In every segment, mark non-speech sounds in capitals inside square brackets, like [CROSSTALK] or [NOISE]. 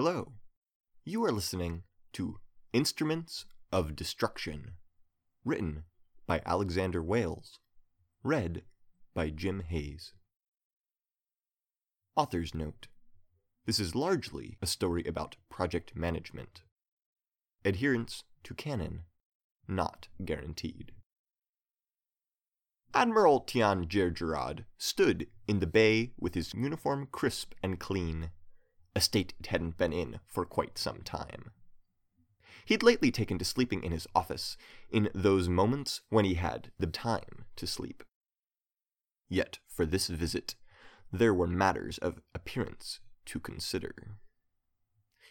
Hello. You are listening to Instruments of Destruction, written by Alexander Wales, read by Jim Hayes. Author's Note This is largely a story about project management. Adherence to canon, not guaranteed. Admiral Tian Jerjerrod stood in the bay with his uniform crisp and clean, a state it hadn't been in for quite some time. He'd lately taken to sleeping in his office, in those moments when he had the time to sleep. Yet, for this visit, there were matters of appearance to consider.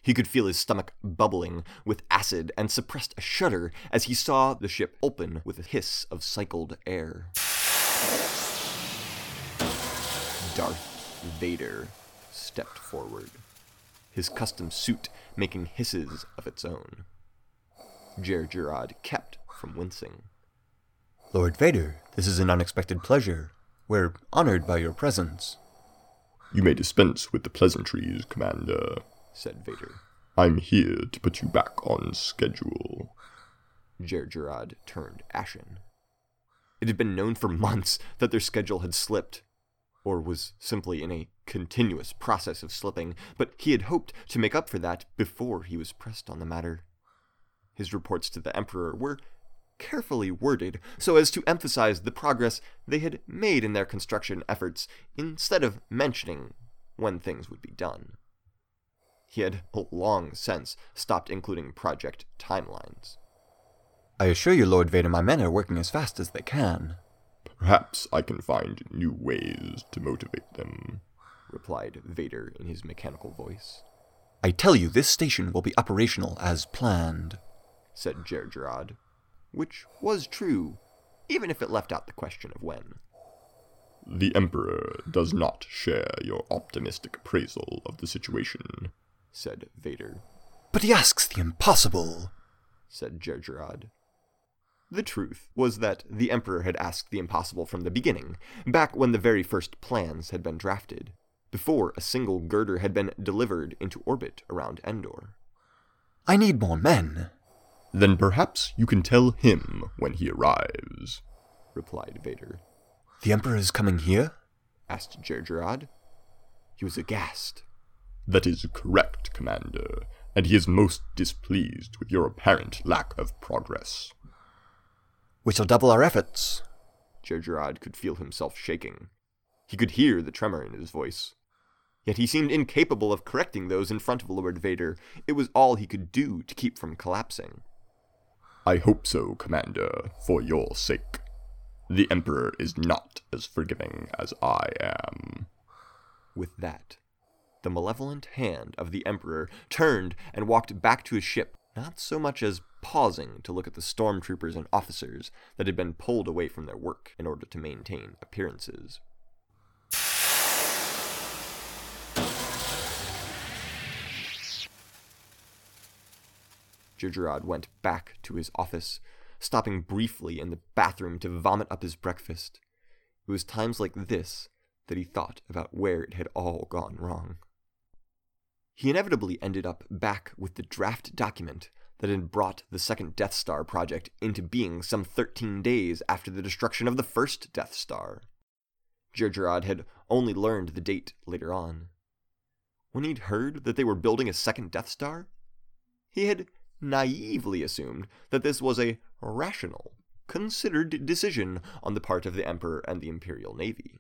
He could feel his stomach bubbling with acid and suppressed a shudder as he saw the ship open with a hiss of cycled air. Darth Vader stepped forward, his custom suit making hisses of its own. Jerjerrod kept from wincing. Lord Vader, this is an unexpected pleasure. We're honored by your presence. You may dispense with the pleasantries, Commander, said Vader. I'm here to put you back on schedule. Jerjerrod turned ashen. It had been known for months that their schedule had slipped, or was simply in a continuous process of slipping, but he had hoped to make up for that before he was pressed on the matter. His reports to the Emperor were carefully worded so as to emphasize the progress they had made in their construction efforts instead of mentioning when things would be done. He had long since stopped including project timelines. I assure you, Lord Vader, my men are working as fast as they can. Perhaps I can find new ways to motivate them, replied Vader in his mechanical voice. I tell you, this station will be operational as planned, said Jerjerrod, which was true, even if it left out the question of when. The Emperor does not share your optimistic appraisal of the situation, said Vader. But he asks the impossible, said Jerjerrod. The truth was that the Emperor had asked the impossible from the beginning, back when the very first plans had been drafted, before a single girder had been delivered into orbit around Endor. I need more men. Then perhaps you can tell him when he arrives, replied Vader. The Emperor is coming here? asked Jerjerrod. He was aghast. That is correct, Commander, and he is most displeased with your apparent lack of progress. We shall double our efforts. Jerjerrod could feel himself shaking. He could hear the tremor in his voice. Yet he seemed incapable of correcting those in front of Lord Vader. It was all he could do to keep from collapsing. I hope so, Commander, for your sake. The Emperor is not as forgiving as I am. With that, the malevolent hand of the Emperor turned and walked back to his ship, not so much as pausing to look at the stormtroopers and officers that had been pulled away from their work in order to maintain appearances. Jerjerrod went back to his office, stopping briefly in the bathroom to vomit up his breakfast. It was times like this that he thought about where it had all gone wrong. He inevitably ended up back with the draft document that had brought the second Death Star project into being some 13 days after the destruction of the first Death Star. Jerjerrod had only learned the date later on. When he'd heard that they were building a second Death Star, he had naively assumed that this was a rational, considered decision on the part of the Emperor and the Imperial Navy.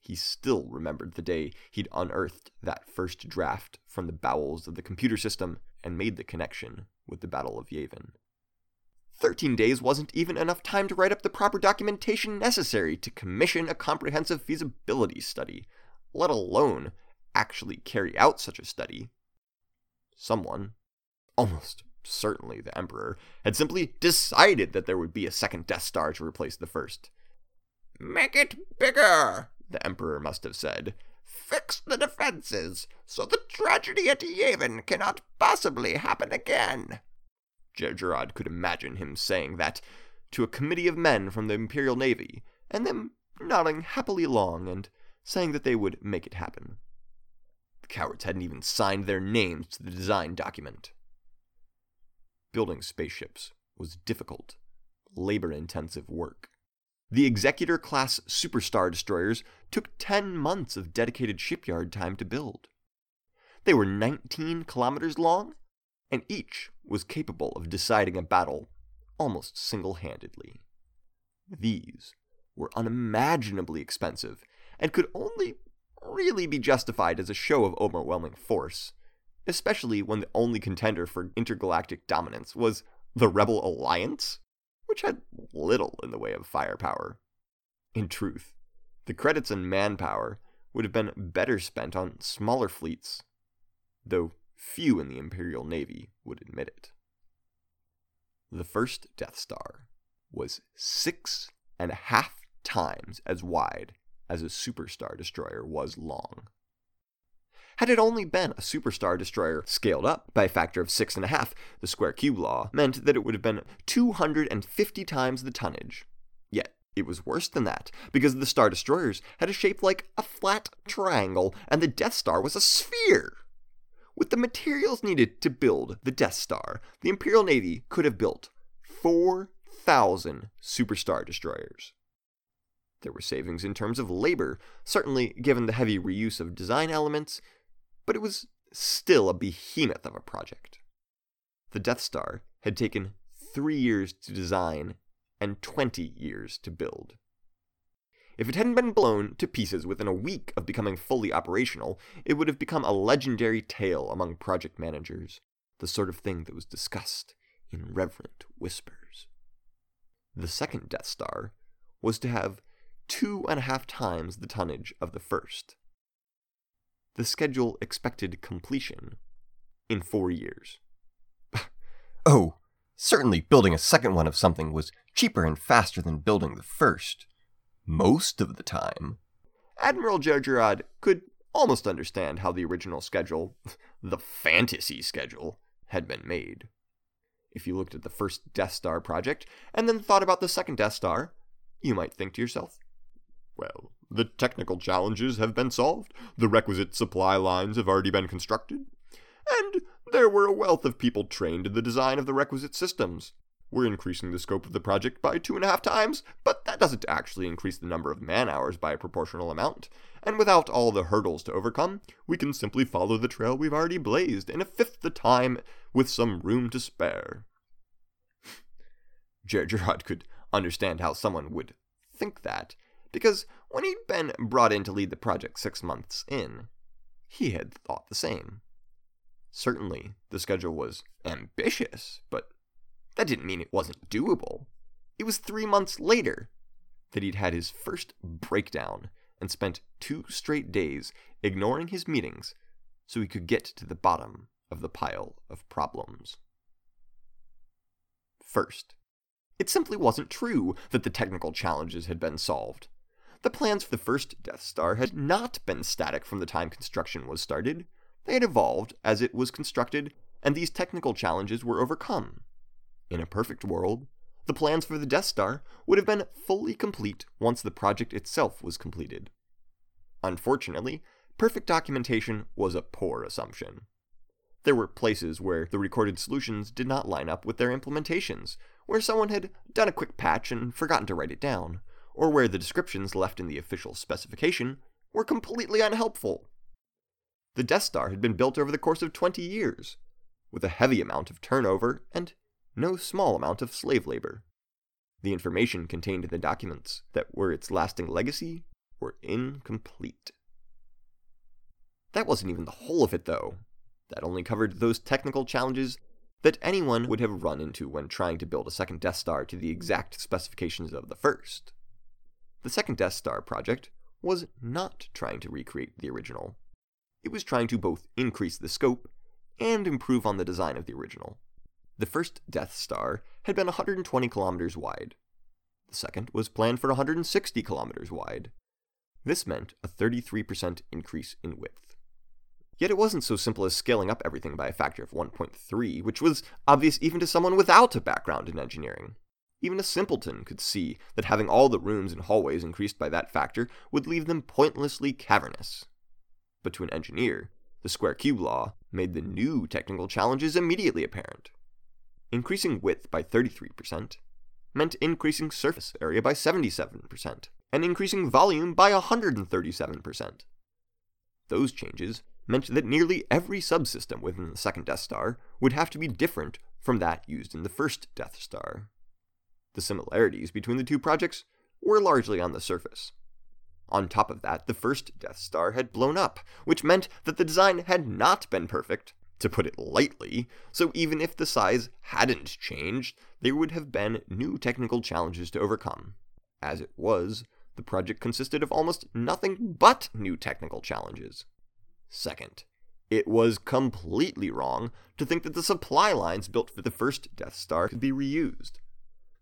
He still remembered the day he'd unearthed that first draft from the bowels of the computer system and made the connection with the Battle of Yavin. Thirteen days wasn't even enough time to write up the proper documentation necessary to commission a comprehensive feasibility study, let alone actually carry out such a study. Someone, almost certainly the Emperor, had simply decided that there would be a second Death Star to replace the first. Make it bigger, the Emperor must have said. Fix the defenses so the tragedy at Yavin cannot possibly happen again. Jerjerrod could imagine him saying that to a committee of men from the Imperial Navy, and them nodding happily along and saying that they would make it happen. The cowards hadn't even signed their names to the design document. Building spaceships was difficult, labor intensive work. The Executor class superstar destroyers took 10 months of dedicated shipyard time to build. They were 19 kilometers long, and each was capable of deciding a battle almost single handedly. These were unimaginably expensive and could only really be justified as a show of overwhelming force, especially when the only contender for intergalactic dominance was the Rebel Alliance, which had little in the way of firepower. In truth, the credits and manpower would have been better spent on smaller fleets, though few in the Imperial Navy would admit it. The first Death Star was six and a half times as wide as a superstar destroyer was long. Had it only been a superstar destroyer scaled up by a factor of six and a half, the square cube law meant that it would have been 250 times the tonnage. Yet, it was worse than that, because the Star Destroyers had a shape like a flat triangle, and the Death Star was a sphere. With the materials needed to build the Death Star, the Imperial Navy could have built 4,000 superstar destroyers. There were savings in terms of labor, certainly given the heavy reuse of design elements, but it was still a behemoth of a project. The Death Star had taken three years to design and 20 years to build. If it hadn't been blown to pieces within a week of becoming fully operational, it would have become a legendary tale among project managers, the sort of thing that was discussed in reverent whispers. The second Death Star was to have two and a half times the tonnage of the first. The schedule expected completion in four years. [LAUGHS] Oh, certainly building a second one of something was cheaper and faster than building the first most of the time. Admiral Jerjerrod could almost understand how the original schedule, [LAUGHS] the fantasy schedule, had been made. If you looked at the first Death Star project and then thought about the second Death Star, you might think to yourself, well, the technical challenges have been solved, the requisite supply lines have already been constructed, and there were a wealth of people trained in the design of the requisite systems. We're increasing the scope of the project by two and a half times, but that doesn't actually increase the number of man hours by a proportional amount. And without all the hurdles to overcome, we can simply follow the trail we've already blazed in a fifth the time with some room to spare. [LAUGHS] Jerjerrod could understand how someone would think that, because when he'd been brought in to lead the project six months in, he had thought the same. Certainly, the schedule was ambitious, but that didn't mean it wasn't doable. It was three months later that he'd had his first breakdown and spent two straight days ignoring his meetings so he could get to the bottom of the pile of problems. First, it simply wasn't true that the technical challenges had been solved. The plans for the first Death Star had not been static from the time construction was started. They had evolved as it was constructed, and these technical challenges were overcome. In a perfect world, the plans for the Death Star would have been fully complete once the project itself was completed. Unfortunately, perfect documentation was a poor assumption. There were places where the recorded solutions did not line up with their implementations, where someone had done a quick patch and forgotten to write it down, or where the descriptions left in the official specification were completely unhelpful. The Death Star had been built over the course of 20 years, with a heavy amount of turnover and no small amount of slave labor. The information contained in the documents that were its lasting legacy were incomplete. That wasn't even the whole of it, though. That only covered those technical challenges that anyone would have run into when trying to build a second Death Star to the exact specifications of the first. The second Death Star project was not trying to recreate the original. It was trying to both increase the scope and improve on the design of the original. The first Death Star had been 120 kilometers wide. The second was planned for 160 kilometers wide. This meant a 33% increase in width. Yet it wasn't so simple as scaling up everything by a factor of 1.3, which was obvious even to someone without a background in engineering. Even a simpleton could see that having all the rooms and hallways increased by that factor would leave them pointlessly cavernous. But to an engineer, The square cube law made the new technical challenges immediately apparent. Increasing width by 33% meant increasing surface area by 77%, and increasing volume by 137%. Those changes meant that nearly every subsystem within the second Death Star would have to be different from that used in the first Death Star. The similarities between the two projects were largely on the surface. On top of that, the first Death Star had blown up, which meant that the design had not been perfect, to put it lightly, so even if the size hadn't changed, there would have been new technical challenges to overcome. As it was, the project consisted of almost nothing but new technical challenges. Second, it was completely wrong to think that the supply lines built for the first Death Star could be reused.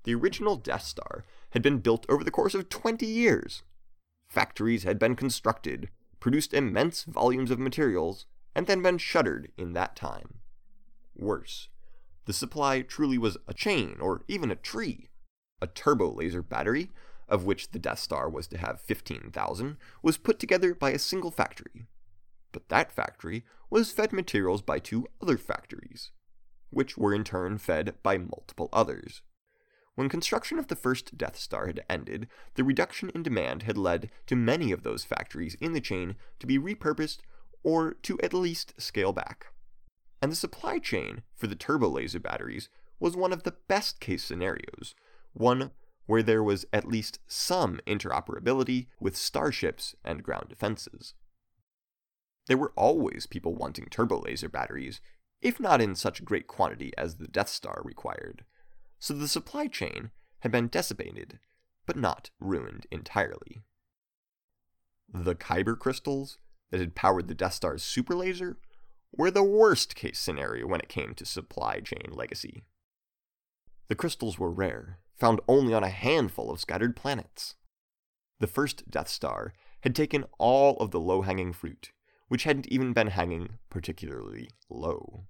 The original Death Star had been built over the course of 20 years. Factories had been constructed, produced immense volumes of materials, and then been shuttered in that time. Worse, the supply truly was a chain or even a tree. A turbo laser battery, of which the Death Star was to have 15,000, was put together by a single factory. But that factory was fed materials by two other factories, which were in turn fed by multiple others. When construction of the first Death Star had ended, the reduction in demand had led to many of those factories in the chain to be repurposed or to at least scale back. And the supply chain for the turbo laser batteries was one of the best case scenarios, one where there was at least some interoperability with starships and ground defenses. There were always people wanting turbo laser batteries, if not in such great quantity as the Death Star required so the supply chain had been decimated, but not ruined entirely. The Kyber crystals that had powered the Death Star's superlaser were the worst case scenario when it came to supply chain legacy. The crystals were rare, found only on a handful of scattered planets. The first Death Star had taken all of the low hanging fruit, which hadn't even been hanging particularly low.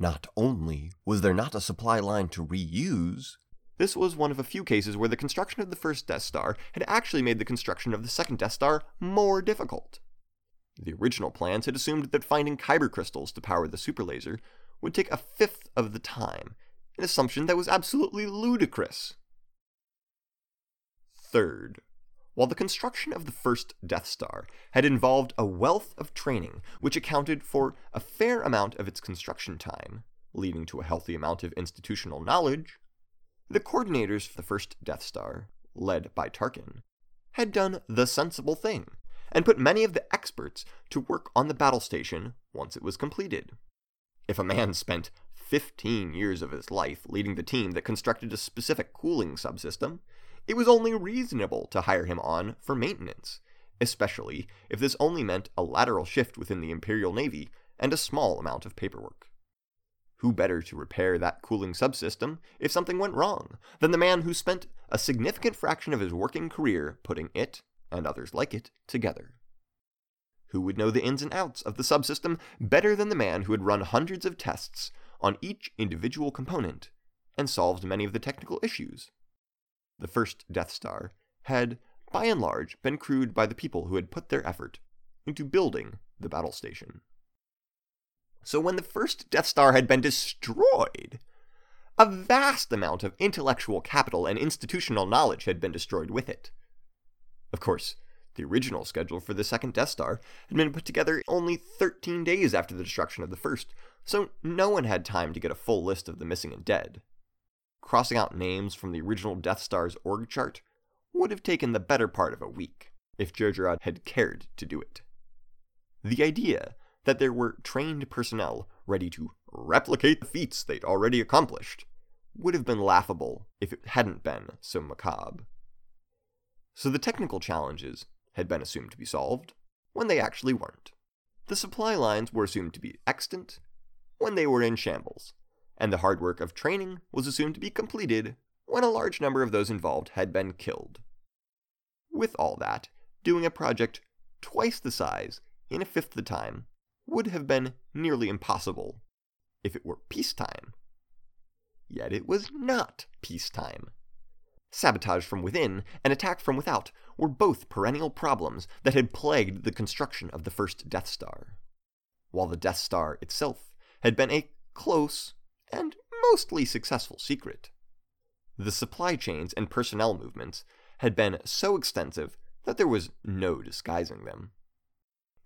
Not only was there not a supply line to reuse, this was one of a few cases where the construction of the first Death Star had actually made the construction of the second Death Star more difficult. The original plans had assumed that finding kyber crystals to power the super laser would take a fifth of the time, an assumption that was absolutely ludicrous. Third, while the construction of the first Death Star had involved a wealth of training which accounted for a fair amount of its construction time, leading to a healthy amount of institutional knowledge, the coordinators for the first Death Star, led by Tarkin, had done the sensible thing and put many of the experts to work on the battle station once it was completed. If a man spent 15 years of his life leading the team that constructed a specific cooling subsystem, it was only reasonable to hire him on for maintenance, especially if this only meant a lateral shift within the Imperial Navy and a small amount of paperwork. Who better to repair that cooling subsystem if something went wrong than the man who spent a significant fraction of his working career putting it, and others like it, together? Who would know the ins and outs of the subsystem better than the man who had run hundreds of tests on each individual component and solved many of the technical issues? The first Death Star, had, by and large, been crewed by the people who had put their effort into building the battle station. So when the first Death Star had been destroyed, a vast amount of intellectual capital and institutional knowledge had been destroyed with it. Of course, the original schedule for the second Death Star had been put together only 13 days after the destruction of the first, so no one had time to get a full list of the missing and dead crossing out names from the original Death Star's org chart would have taken the better part of a week if Jerjerrod had cared to do it. The idea that there were trained personnel ready to replicate the feats they'd already accomplished would have been laughable if it hadn't been so macabre. So the technical challenges had been assumed to be solved when they actually weren't. The supply lines were assumed to be extant when they were in shambles and the hard work of training was assumed to be completed when a large number of those involved had been killed. With all that, doing a project twice the size in a fifth the time would have been nearly impossible if it were peacetime. Yet it was not peacetime. Sabotage from within and attack from without were both perennial problems that had plagued the construction of the first Death Star. while the Death Star itself had been a close and mostly successful secret. The supply chains and personnel movements had been so extensive that there was no disguising them.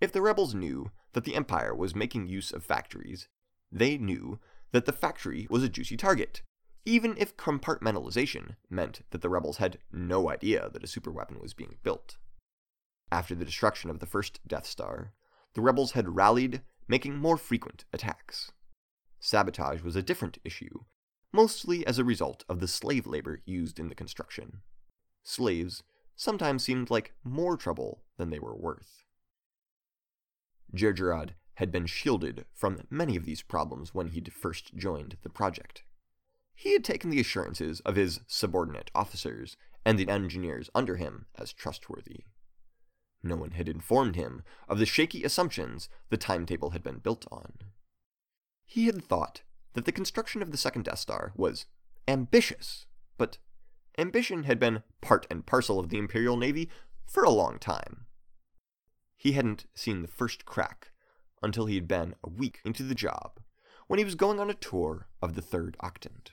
If the rebels knew that the Empire was making use of factories, they knew that the factory was a juicy target, even if compartmentalization meant that the rebels had no idea that a superweapon was being built. After the destruction of the first Death Star, the rebels had rallied, making more frequent attacks. Sabotage was a different issue, mostly as a result of the slave labor used in the construction. Slaves sometimes seemed like more trouble than they were worth. Jerjerrod had been shielded from many of these problems when he'd first joined the project. He had taken the assurances of his subordinate officers and the engineers under him as trustworthy. No one had informed him of the shaky assumptions the timetable had been built on. He had thought that the construction of the second Death Star was ambitious, but ambition had been part and parcel of the Imperial Navy for a long time. He hadn't seen the first crack until he had been a week into the job, when he was going on a tour of the third octant.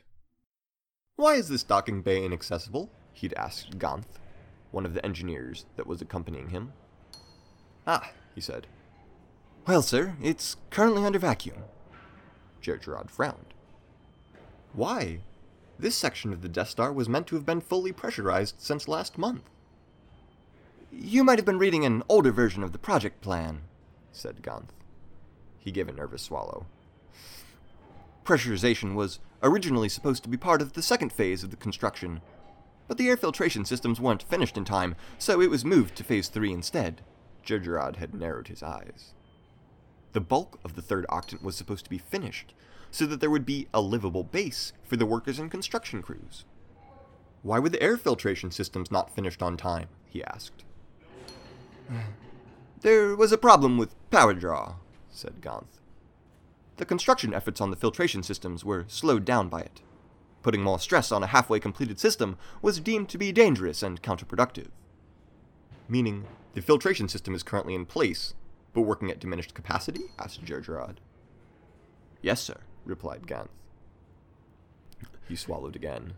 Why is this docking bay inaccessible? he'd asked Ganth, one of the engineers that was accompanying him. Ah, he said. Well, sir, it's currently under vacuum. Jerjerrod frowned. Why? This section of the Death Star was meant to have been fully pressurized since last month. You might have been reading an older version of the project plan, said Ganth. He gave a nervous swallow. Pressurization was originally supposed to be part of the second phase of the construction, but the air filtration systems weren't finished in time, so it was moved to phase three instead. Jerjerrod had narrowed his eyes. The bulk of the third octant was supposed to be finished, so that there would be a livable base for the workers and construction crews. Why were the air filtration systems not finished on time? he asked. [SIGHS] There was a problem with power draw, said Ganth. The construction efforts on the filtration systems were slowed down by it. Putting more stress on a halfway completed system was deemed to be dangerous and counterproductive. Meaning, the filtration system is currently in place, but working at diminished capacity? asked Jerjerrod. Yes, sir, replied Ganth. He swallowed again.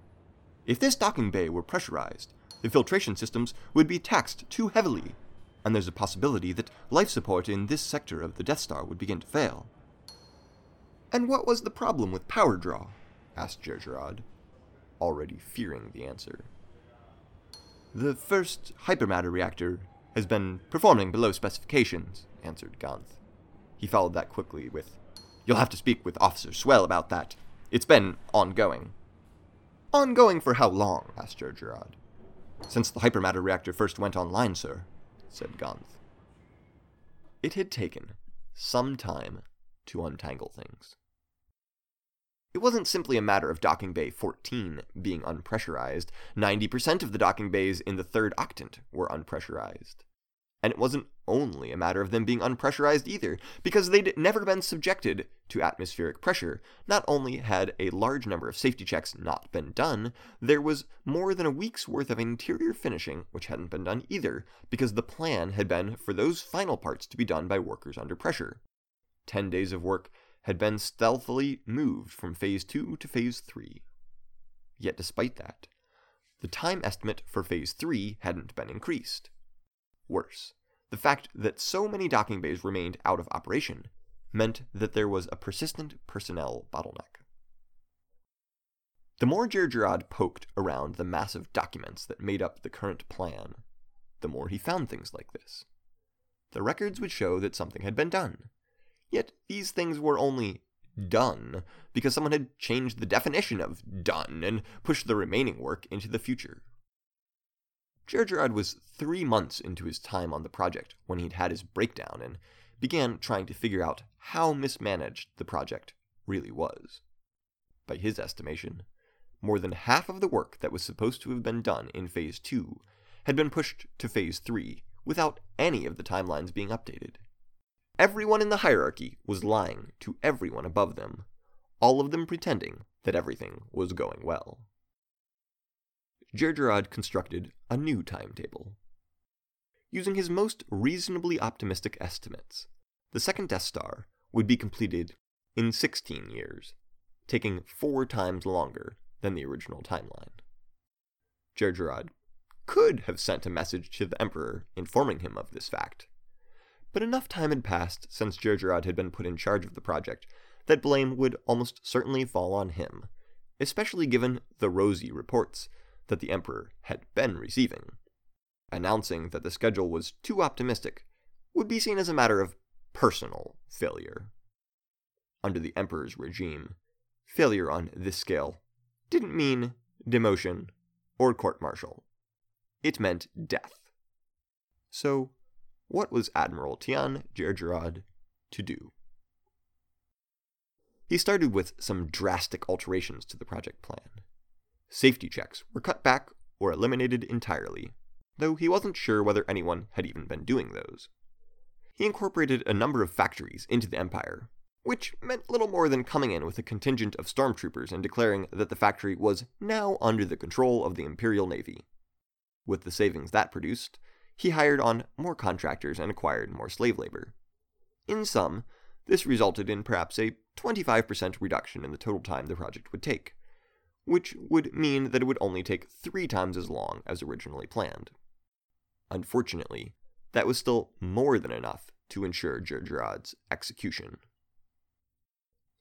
If this docking bay were pressurized, the filtration systems would be taxed too heavily, and there's a possibility that life support in this sector of the Death Star would begin to fail. And what was the problem with power draw? asked Jerjerrod, already fearing the answer. The first hypermatter reactor has been performing below specifications, answered Ganth. He followed that quickly with, You'll have to speak with Officer Swell about that. It's been ongoing. Ongoing for how long? asked Jerjerrod. Since the hypermatter reactor first went online, sir, said Ganth. It had taken some time to untangle things. It wasn't simply a matter of docking bay 14 being unpressurized. 90% of the docking bays in the third octant were unpressurized. And it wasn't only a matter of them being unpressurized either, because they'd never been subjected to atmospheric pressure. Not only had a large number of safety checks not been done, there was more than a week's worth of interior finishing which hadn't been done either, because the plan had been for those final parts to be done by workers under pressure. Ten days of work had been stealthily moved from Phase 2 to Phase 3. Yet despite that, the time estimate for Phase 3 hadn't been increased. Worse, the fact that so many docking bays remained out of operation meant that there was a persistent personnel bottleneck. The more Jerjerrod poked around the massive documents that made up the current plan, the more he found things like this. The records would show that something had been done, Yet these things were only done because someone had changed the definition of done and pushed the remaining work into the future. Jerjerrod was three months into his time on the project when he'd had his breakdown and began trying to figure out how mismanaged the project really was. By his estimation, more than half of the work that was supposed to have been done in Phase 2 had been pushed to Phase 3 without any of the timelines being updated. Everyone in the hierarchy was lying to everyone above them, all of them pretending that everything was going well. Jerjerrod constructed a new timetable. Using his most reasonably optimistic estimates, the second Death Star would be completed in 16 years, taking four times longer than the original timeline. Jerjerrod could have sent a message to the Emperor informing him of this fact, but enough time had passed since Jerjerrod had been put in charge of the project that blame would almost certainly fall on him, especially given the rosy reports that the Emperor had been receiving. Announcing that the schedule was too optimistic would be seen as a matter of personal failure. Under the Emperor's regime, failure on this scale didn't mean demotion or court martial. It meant death. So, what was Admiral Tian Jerjerrod to do? He started with some drastic alterations to the project plan. Safety checks were cut back or eliminated entirely, though he wasn't sure whether anyone had even been doing those. He incorporated a number of factories into the Empire, which meant little more than coming in with a contingent of stormtroopers and declaring that the factory was now under the control of the Imperial Navy. With the savings that produced, he hired on more contractors and acquired more slave labor. In sum, this resulted in perhaps a 25% reduction in the total time the project would take, which would mean that it would only take three times as long as originally planned. Unfortunately, that was still more than enough to ensure Jerjerrod's execution.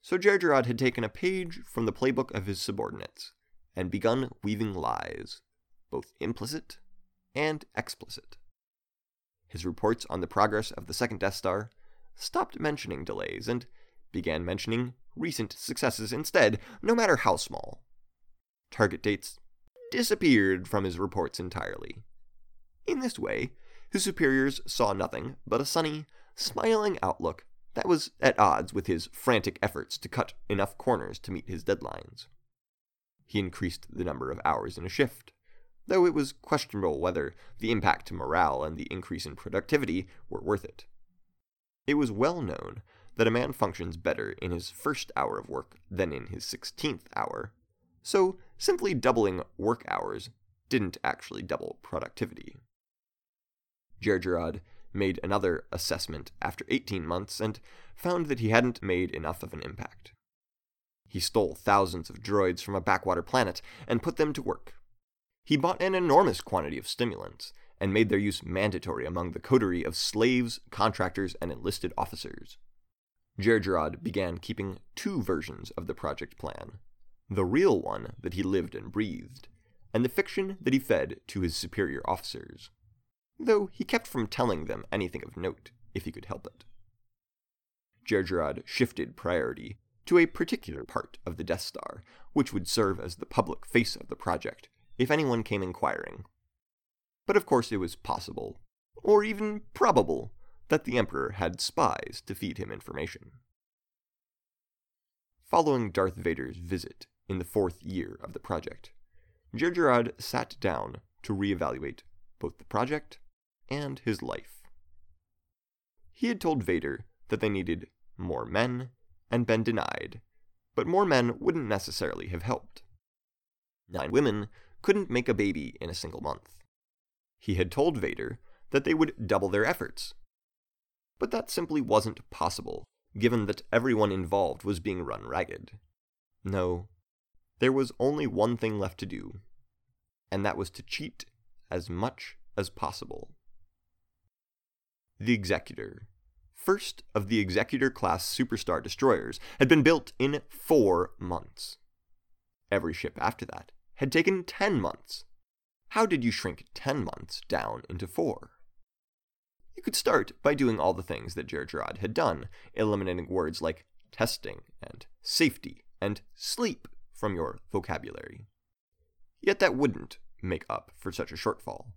So Jerjerrod had taken a page from the playbook of his subordinates and begun weaving lies, both implicit and explicit. His reports on the progress of the second Death Star stopped mentioning delays and began mentioning recent successes instead, no matter how small. Target dates disappeared from his reports entirely. In this way, his superiors saw nothing but a sunny, smiling outlook that was at odds with his frantic efforts to cut enough corners to meet his deadlines. He increased the number of hours in a shift, though it was questionable whether the impact to morale and the increase in productivity were worth it. It was well known that a man functions better in his first hour of work than in his sixteenth hour, so simply doubling work hours didn't actually double productivity. Jerjerrod made another assessment after 18 months and found that he hadn't made enough of an impact. He stole thousands of droids from a backwater planet and put them to work. He bought an enormous quantity of stimulants and made their use mandatory among the coterie of slaves, contractors, and enlisted officers. Jerjerrod began keeping two versions of the project plan the real one that he lived and breathed, and the fiction that he fed to his superior officers though he kept from telling them anything of note if he could help it. Jerjerrod shifted priority to a particular part of the Death Star, which would serve as the public face of the project if anyone came inquiring. But of course it was possible, or even probable, that the Emperor had spies to feed him information. Following Darth Vader's visit in the fourth year of the project, Jerjerrod sat down to reevaluate both the project and his life. He had told Vader that they needed more men and been denied, but more men wouldn't necessarily have helped. Nine women couldn't make a baby in a single month. He had told Vader that they would double their efforts. But that simply wasn't possible, given that everyone involved was being run ragged. No, there was only one thing left to do, and that was to cheat as much as possible. The Executor, first of the Executor class superstar destroyers, had been built in four months. Every ship after that had taken ten months. How did you shrink ten months down into four? You could start by doing all the things that Jerjerrod had done, eliminating words like testing and safety and sleep from your vocabulary. Yet that wouldn't make up for such a shortfall.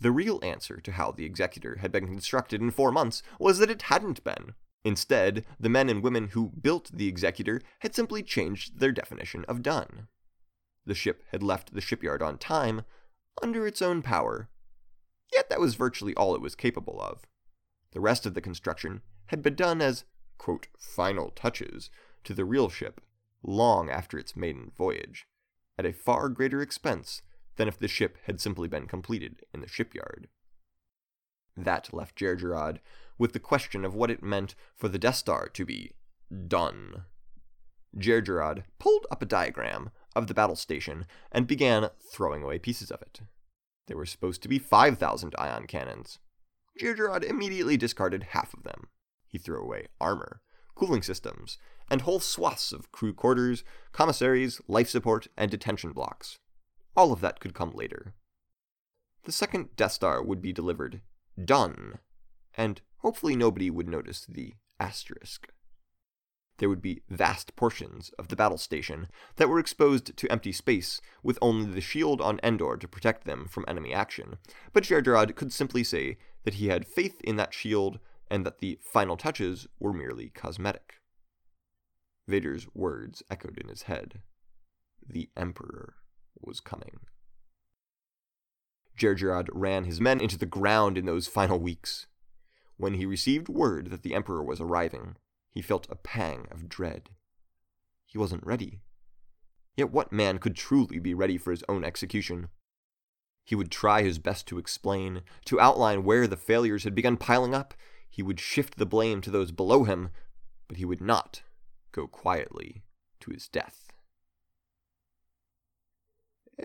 The real answer to how the Executor had been constructed in four months was that it hadn't been. Instead, the men and women who built the Executor had simply changed their definition of done. The ship had left the shipyard on time, under its own power. Yet that was virtually all it was capable of. The rest of the construction had been done as, quote, final touches to the real ship long after its maiden voyage, at a far greater expense than if the ship had simply been completed in the shipyard. That left Jerjerrod with the question of what it meant for the Death Star to be done. Jerjerrod pulled up a diagram of the battle station and began throwing away pieces of it. There were supposed to be 5,000 ion cannons. Jerjerrod immediately discarded half of them. He threw away armor, cooling systems, and whole swaths of crew quarters, commissaries, life support, and detention blocks. All of that could come later. The second Death Star would be delivered done, and hopefully nobody would notice the asterisk. There would be vast portions of the battle station that were exposed to empty space, with only the shield on Endor to protect them from enemy action. But Jerjerrod could simply say that he had faith in that shield and that the final touches were merely cosmetic. Vader's words echoed in his head. The Emperor was coming. Jerjerrod ran his men into the ground in those final weeks. When he received word that the Emperor was arriving, he felt a pang of dread. He wasn't ready. Yet what man could truly be ready for his own execution? He would try his best to explain, to outline where the failures had begun piling up. He would shift the blame to those below him, but he would not go quietly to his death.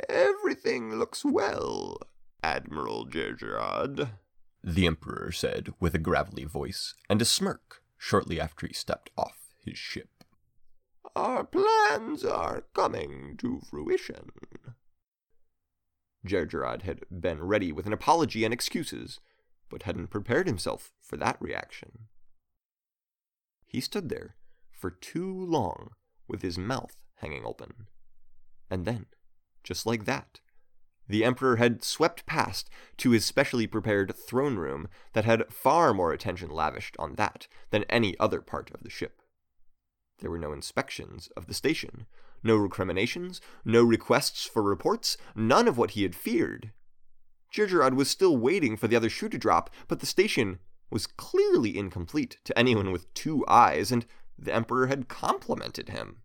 Everything looks well, Admiral Jerjerrod, the Emperor said with a gravelly voice and a smirk shortly after he stepped off his ship. Our plans are coming to fruition. Jerjerrod had been ready with an apology and excuses, but hadn't prepared himself for that reaction. He stood there for too long with his mouth hanging open. And then, just like that, the Emperor had swept past to his specially prepared throne room that had far more attention lavished on that than any other part of the ship. There were no inspections of the station, no recriminations, no requests for reports, none of what he had feared. Jerjerrod was still waiting for the other shoe to drop, but the station was clearly incomplete to anyone with two eyes, and the Emperor had complimented him.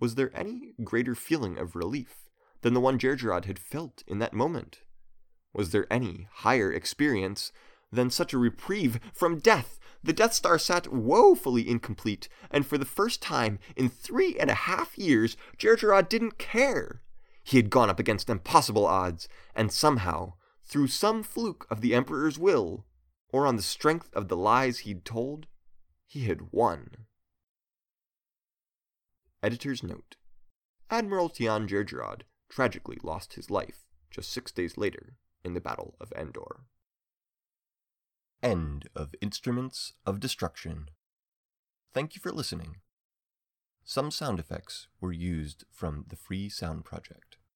Was there any greater feeling of relief than the one Jerjerrod had felt in that moment? Was there any higher experience than such a reprieve from death? The Death Star sat woefully incomplete, and for the first time in three and a half years, Jerjerrod didn't care. He had gone up against impossible odds, and somehow, through some fluke of the Emperor's will, or on the strength of the lies he'd told, he had won. Editor's note Admiral Tian Jerjerrod tragically lost his life just six days later in the Battle of Endor. End of Instruments of Destruction. Thank you for listening. Some sound effects were used from the Free Sound Project.